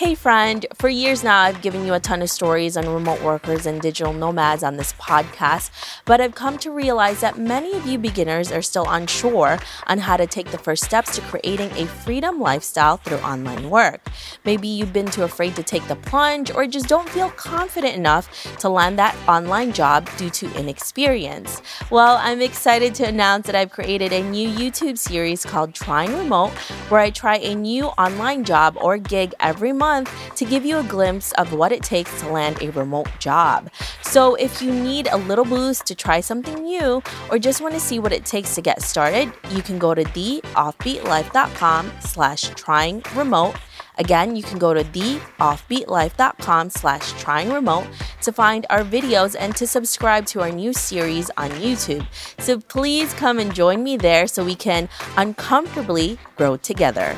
Hey, friend, for years now, I've given you a ton of stories on remote workers and digital nomads on this podcast, but I've come to realize that many of you beginners are still unsure on how to take the first steps to creating a freedom lifestyle through online work. Maybe you've been too afraid to take the plunge or just don't feel confident enough to land that online job due to inexperience. Well, I'm excited to announce that I've created a new YouTube series called Trying Remote, where I try a new online job or gig every month month to give you a glimpse of what it takes to land a remote job. So if you need a little boost to try something new or just want to see what it takes to get started, you can go to theoffbeatlife.com slash trying remote Again, you can go to theoffbeatlife.com slash trying remote to find our videos and to subscribe to our new series on YouTube. So please come and join me there so we can uncomfortably grow together.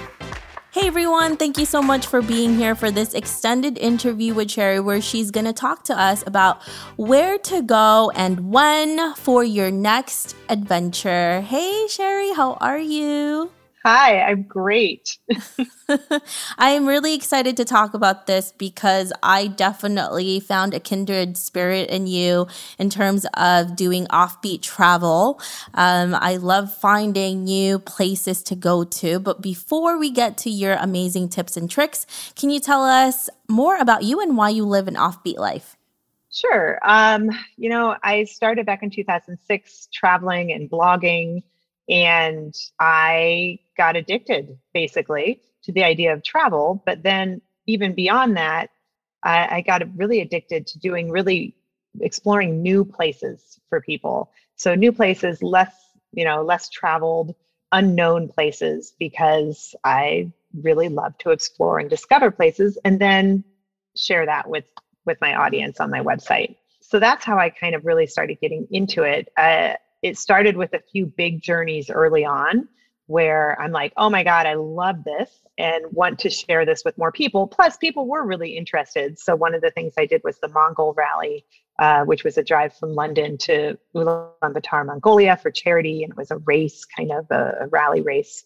Hey everyone, thank you so much for being here for this extended interview with Sherry, where she's going to talk to us about where to go and when for your next adventure. Hey Sherry, how are you? Hi, I'm great. I am really excited to talk about this because I definitely found a kindred spirit in you in terms of doing offbeat travel. Um, I love finding new places to go to. But before we get to your amazing tips and tricks, can you tell us more about you and why you live an offbeat life? Sure. Um, you know, I started back in 2006 traveling and blogging and I got addicted basically to the idea of travel. But then, even beyond that, I, I got really addicted to doing really exploring new places for people. So, new places, less, you know, less traveled, unknown places, because I really love to explore and discover places and then share that with with my audience on my website so that's how i kind of really started getting into it uh, it started with a few big journeys early on where I'm like, oh my God, I love this and want to share this with more people. Plus, people were really interested. So, one of the things I did was the Mongol Rally, uh, which was a drive from London to Ulaanbaatar, Mongolia for charity. And it was a race, kind of a, a rally race.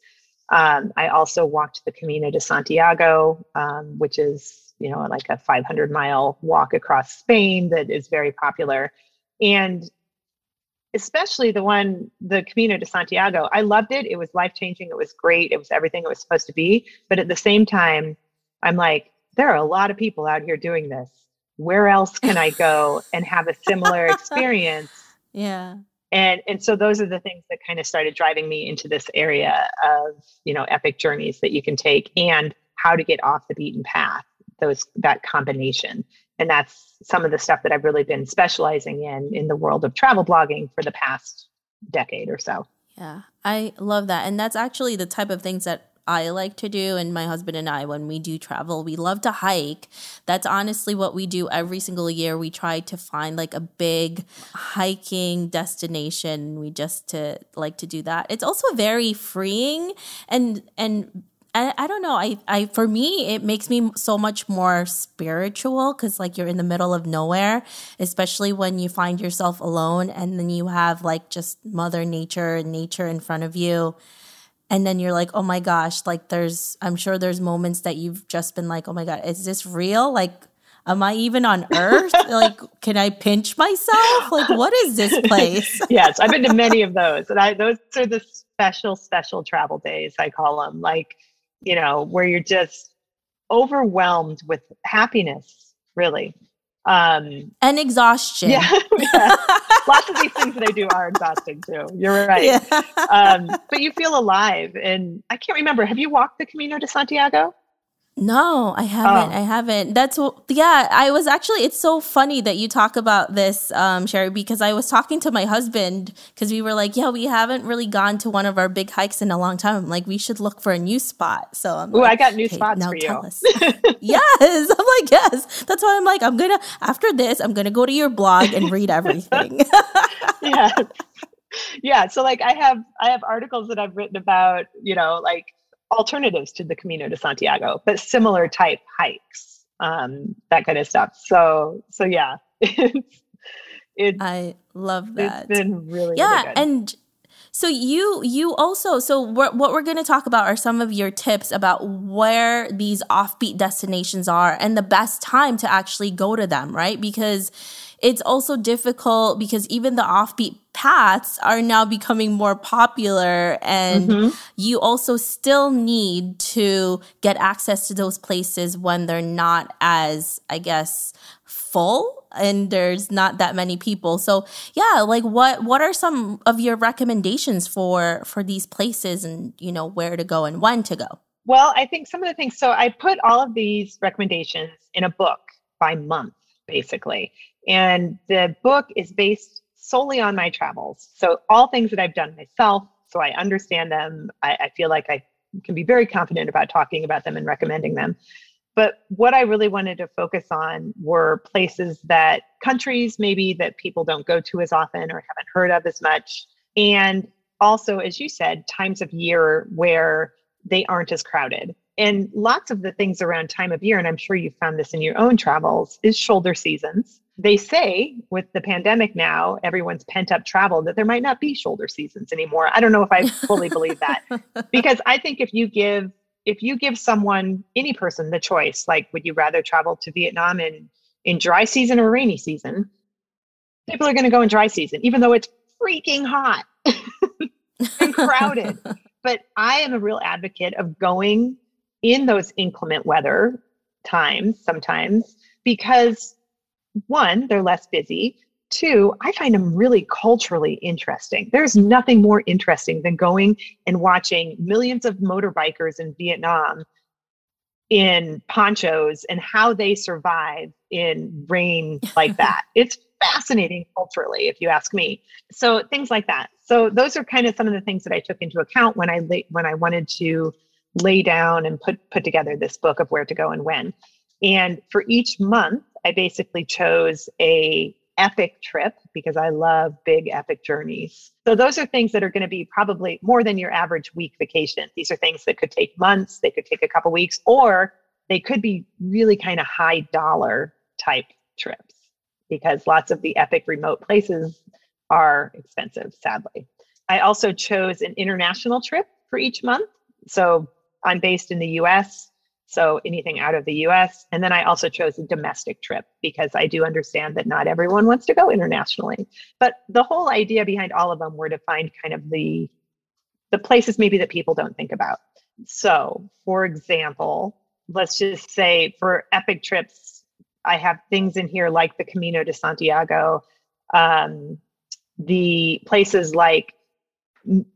Um, I also walked the Camino de Santiago, um, which is, you know, like a 500 mile walk across Spain that is very popular. And especially the one, the Camino de Santiago. I loved it. It was life changing. It was great. It was everything it was supposed to be. But at the same time, I'm like, there are a lot of people out here doing this. Where else can I go and have a similar experience? Yeah. And and so those are the things that kind of started driving me into this area of, you know, epic journeys that you can take and how to get off the beaten path. Those that combination and that's some of the stuff that I've really been specializing in in the world of travel blogging for the past decade or so. Yeah, I love that. And that's actually the type of things that I like to do, and my husband and I, when we do travel, we love to hike. That's honestly what we do every single year. We try to find like a big hiking destination. We just to like to do that. It's also very freeing and and I, I don't know. I, I for me it makes me so much more spiritual because like you're in the middle of nowhere, especially when you find yourself alone and then you have like just Mother Nature and nature in front of you. And then you're like, oh my gosh, like there's I'm sure there's moments that you've just been like, oh my God, is this real? Like am I even on earth? like, can I pinch myself? Like, what is this place? yes, I've been to many of those. And I those are the special, special travel days, I call them. Like you know, where you're just overwhelmed with happiness, really. Um, and exhaustion. Yeah, yeah. Lots of these things that I do are exhausting too. You're right. Yeah. Um, but you feel alive. And I can't remember, have you walked the Camino de Santiago? No, I haven't. Oh. I haven't. That's yeah. I was actually. It's so funny that you talk about this, um, Sherry, because I was talking to my husband because we were like, yeah, we haven't really gone to one of our big hikes in a long time. I'm like, we should look for a new spot. So I'm. Ooh, like, I got new spots now for you. Us. yes, I'm like yes. That's why I'm like I'm gonna after this I'm gonna go to your blog and read everything. yeah, yeah. So like I have I have articles that I've written about you know like alternatives to the Camino de Santiago, but similar type hikes, um, that kind of stuff. So, so yeah, it's, it's I love that. It's been really, yeah. Really and so you you also so what what we're going to talk about are some of your tips about where these offbeat destinations are and the best time to actually go to them, right? Because it's also difficult because even the offbeat paths are now becoming more popular and mm-hmm. you also still need to get access to those places when they're not as i guess full and there's not that many people. So yeah like what what are some of your recommendations for for these places and you know where to go and when to go? Well i think some of the things so i put all of these recommendations in a book by month basically and the book is based solely on my travels. So, all things that I've done myself, so I understand them. I, I, feel like I can be very confident about talking about them and recommending them. But what I really wanted to focus on were places that countries maybe that people don't go to as often or haven't heard of as much. And also, as you said, times of year where they aren't as crowded. And lots of the things around time of year, and I'm sure you found this in your own travels, is shoulder seasons they say with the pandemic now, everyone's pent up travel that there might not be shoulder seasons anymore. I don't know if I fully believe that because I think if you give if you give someone any person the choice, like would you rather travel to Vietnam in in dry season or rainy season? People are going to go in dry season, even though it's freaking hot and crowded. but I am a real advocate of going in those inclement weather times sometimes because one, they're less busy. Two, I find them really culturally interesting. There's nothing more interesting than going and watching millions of motorbikers in Vietnam in ponchos and how they survive in rain like that. it's fascinating culturally, if you ask me. So things like that. So those are kind of some of the things that I took into account when I when I wanted to lay down and put put together this book of where to go and when. And for each month, I basically chose a epic trip because I love big epic journeys. So those are things that are going to be probably more than your average week vacation. These are things that could take months, they could take a couple weeks, or they could be really kind of high dollar type trips because lots of the epic remote places are expensive, sadly. I also chose an international trip for each month. So I'm based in the US. So anything out of the US. And then I also chose a domestic trip because I do understand that not everyone wants to go internationally. But the whole idea behind all of them were to find kind of the the places maybe that people don't think about. So, for example, let's just say for epic trips, I have things in here like the Camino de Santiago, um, the places like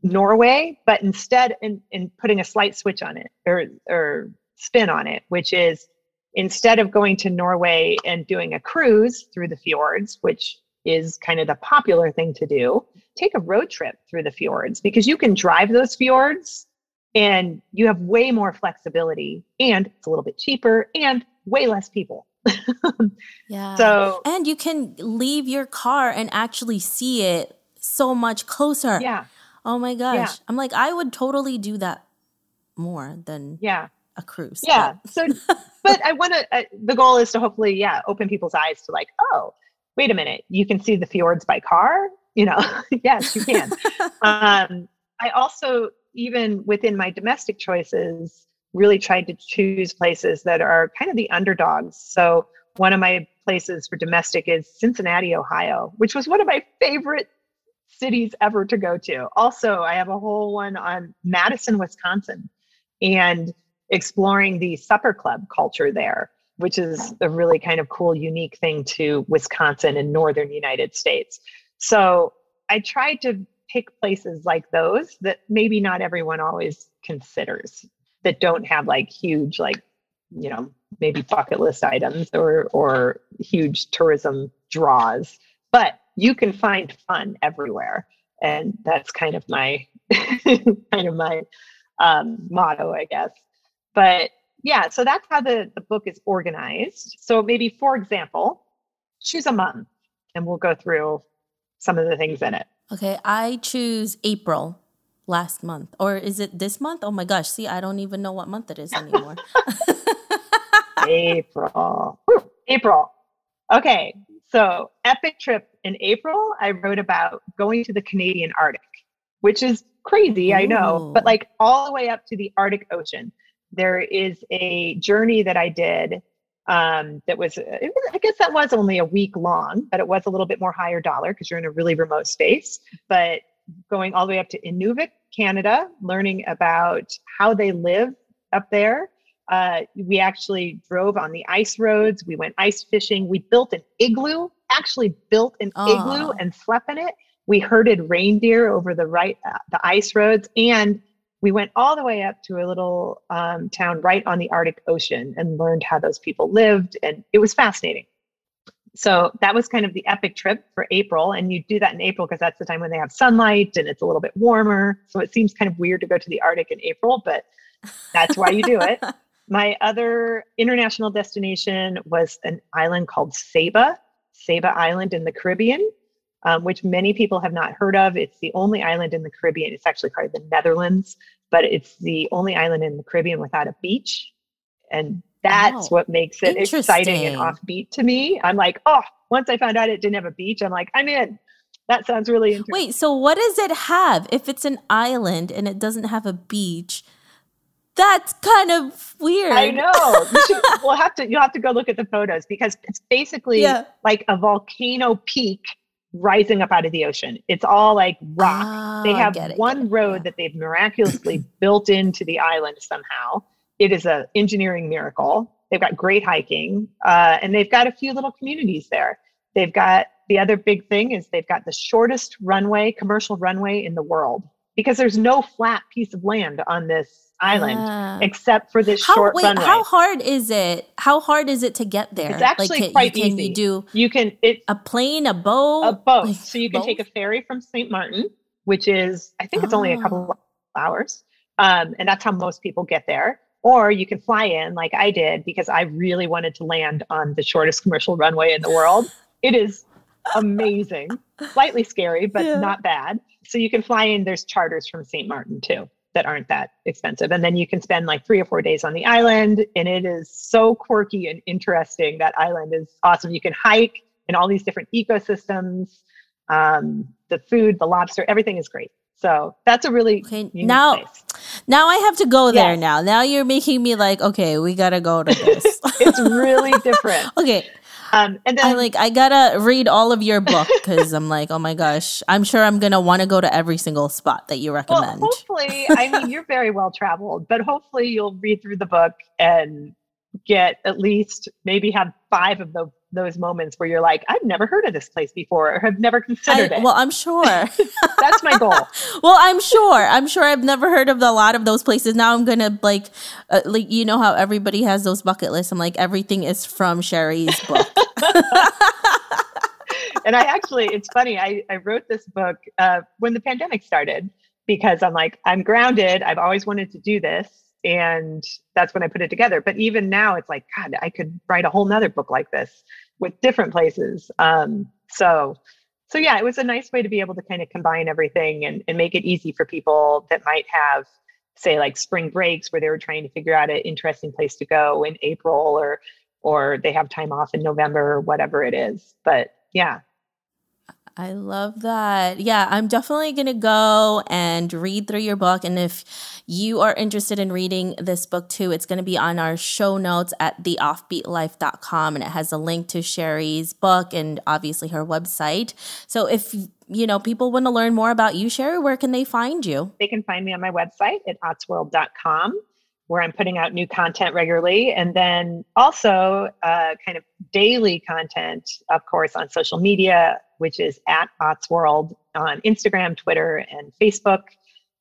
Norway, but instead in, in putting a slight switch on it or or spin on it, which is instead of going to Norway and doing a cruise through the fjords, which is kind of the popular thing to do, take a road trip through the fjords because you can drive those fjords and you have way more flexibility and it's a little bit cheaper and way less people. yeah. So and you can leave your car and actually see it so much closer. Yeah. Oh my gosh. Yeah. I'm like I would totally do that more than Yeah a cruise. Yeah. so, but I want to, uh, the goal is to hopefully, yeah, open people's eyes to like, oh, wait a minute, you can see the fjords by car. You know, yes, you can. um, I also, even within my domestic choices, really tried to choose places that are kind of the underdogs. So, one of my places for domestic is Cincinnati, Ohio, which was one of my favorite cities ever to go to. Also, I have a whole one on Madison, Wisconsin. And exploring the supper club culture there, which is a really kind of cool, unique thing to Wisconsin and northern United States. So I tried to pick places like those that maybe not everyone always considers that don't have like huge like you know maybe bucket list items or or huge tourism draws but you can find fun everywhere and that's kind of my kind of my um, motto i guess but yeah, so that's how the, the book is organized. So maybe, for example, choose a month and we'll go through some of the things in it. Okay, I choose April last month. Or is it this month? Oh my gosh. See, I don't even know what month it is anymore. April. April. Okay. So, epic trip in April, I wrote about going to the Canadian Arctic, which is crazy, Ooh. I know, but like all the way up to the Arctic Ocean. There is a journey that I did um, that was, was, I guess that was only a week long, but it was a little bit more higher dollar because you're in a really remote space. But going all the way up to Inuvik, Canada, learning about how they live up there. Uh, we actually drove on the ice roads. We went ice fishing. We built an igloo, actually built an Aww. igloo and slept in it. We herded reindeer over the right uh, the ice roads, and we went all the way up to a little um, town right on the Arctic Ocean and learned how those people lived. And it was fascinating. So that was kind of the epic trip for April. And you do that in April because that's the time when they have sunlight and it's a little bit warmer. So it seems kind of weird to go to the Arctic in April, but that's why you do it. My other international destination was an island called Saba, Saba Island in the Caribbean um, which many people have not heard of. It's the only island in the Caribbean. It's actually part of the Netherlands, but it's the only island in the Caribbean without a beach. And that's what makes it exciting and offbeat to me. I'm like, oh, once I found out it didn't have a beach, I'm like, I'm in. That sounds really interesting. Wait, so what does it have if it's an island and it doesn't have a beach? That's kind of weird. I know. You should, we'll have to. You'll have to go look at the photos because it's basically yeah. like a volcano peak rising up out of the ocean. It's all like rock. Oh, they have it, one road yeah. that they've miraculously built into the island somehow. It is an engineering miracle. They've got great hiking, uh, and they've got a few little communities there. They've got the other big thing is they've got the shortest runway, commercial runway in the world, because there's no flat piece of land on this island except for this how, short wait, runway. How hard is it? How hard is it to get there? It's actually like, quite can, easy. You do you can it a plane, a boat, a boat. Like, so you can boat? take a ferry from St. Martin, which is I think it's oh. only a couple of hours, um, and that's how most people get there. Or you can fly in like I did because I really wanted to land on the shortest commercial runway in the world. It is amazing, slightly scary, but yeah. not bad. So you can fly in. There's charters from St. Martin too that aren't that expensive. And then you can spend like three or four days on the island. And it is so quirky and interesting. That island is awesome. You can hike in all these different ecosystems. Um, the food, the lobster, everything is great. So that's a really okay, now. Place. Now I have to go there. Yes. Now, now you're making me like, okay, we gotta go to this. it's really different. okay, um, and then I like I gotta read all of your book because I'm like, oh my gosh, I'm sure I'm gonna want to go to every single spot that you recommend. Well, hopefully, I mean, you're very well traveled, but hopefully you'll read through the book and get at least maybe have five of the, those moments where you're like, I've never heard of this place before or have never considered I, it. Well, I'm sure. That's my goal. well, I'm sure. I'm sure I've never heard of a lot of those places. Now I'm going to like, uh, like, you know how everybody has those bucket lists. I'm like, everything is from Sherry's book. and I actually, it's funny. I, I wrote this book uh, when the pandemic started because I'm like, I'm grounded. I've always wanted to do this and that's when i put it together. But even now it's like god i could write a whole nother book like this with different places. Um, so so yeah it was a nice way to be able to kind of combine everything and, and make it easy for people that might have say like spring breaks where they were trying to figure out an interesting place to go in april or or they have time off in november or whatever it is. But yeah I love that. Yeah, I'm definitely going to go and read through your book. And if you are interested in reading this book too, it's going to be on our show notes at theoffbeatlife.com. And it has a link to Sherry's book and obviously her website. So if you know, people want to learn more about you, Sherry, where can they find you? They can find me on my website at ottsworld.com where I'm putting out new content regularly. And then also uh, kind of daily content, of course, on social media, which is at Ottsworld on Instagram, Twitter, and Facebook.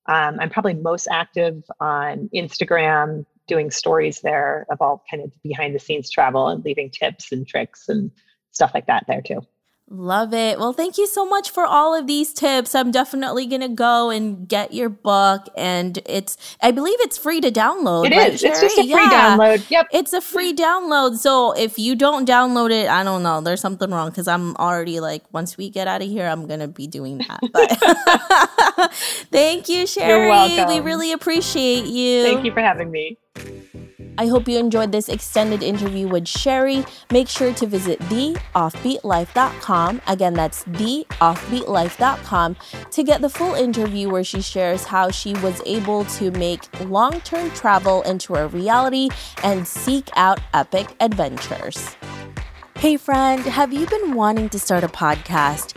Um, I'm probably most active on Instagram, doing stories there of all kind of behind the scenes travel and leaving tips and tricks and stuff like that there too. Love it. Well, thank you so much for all of these tips. I'm definitely going to go and get your book. And it's, I believe it's free to download. It right, is. It's just a free yeah. download. Yep. It's a free download. So if you don't download it, I don't know. There's something wrong because I'm already like, once we get out of here, I'm going to be doing that. But thank you, Sherry. You're welcome. We really appreciate you. Thank you for having me. I hope you enjoyed this extended interview with Sherry. Make sure to visit theoffbeatlife.com. Again, that's theoffbeatlife.com to get the full interview where she shares how she was able to make long term travel into a reality and seek out epic adventures. Hey, friend, have you been wanting to start a podcast?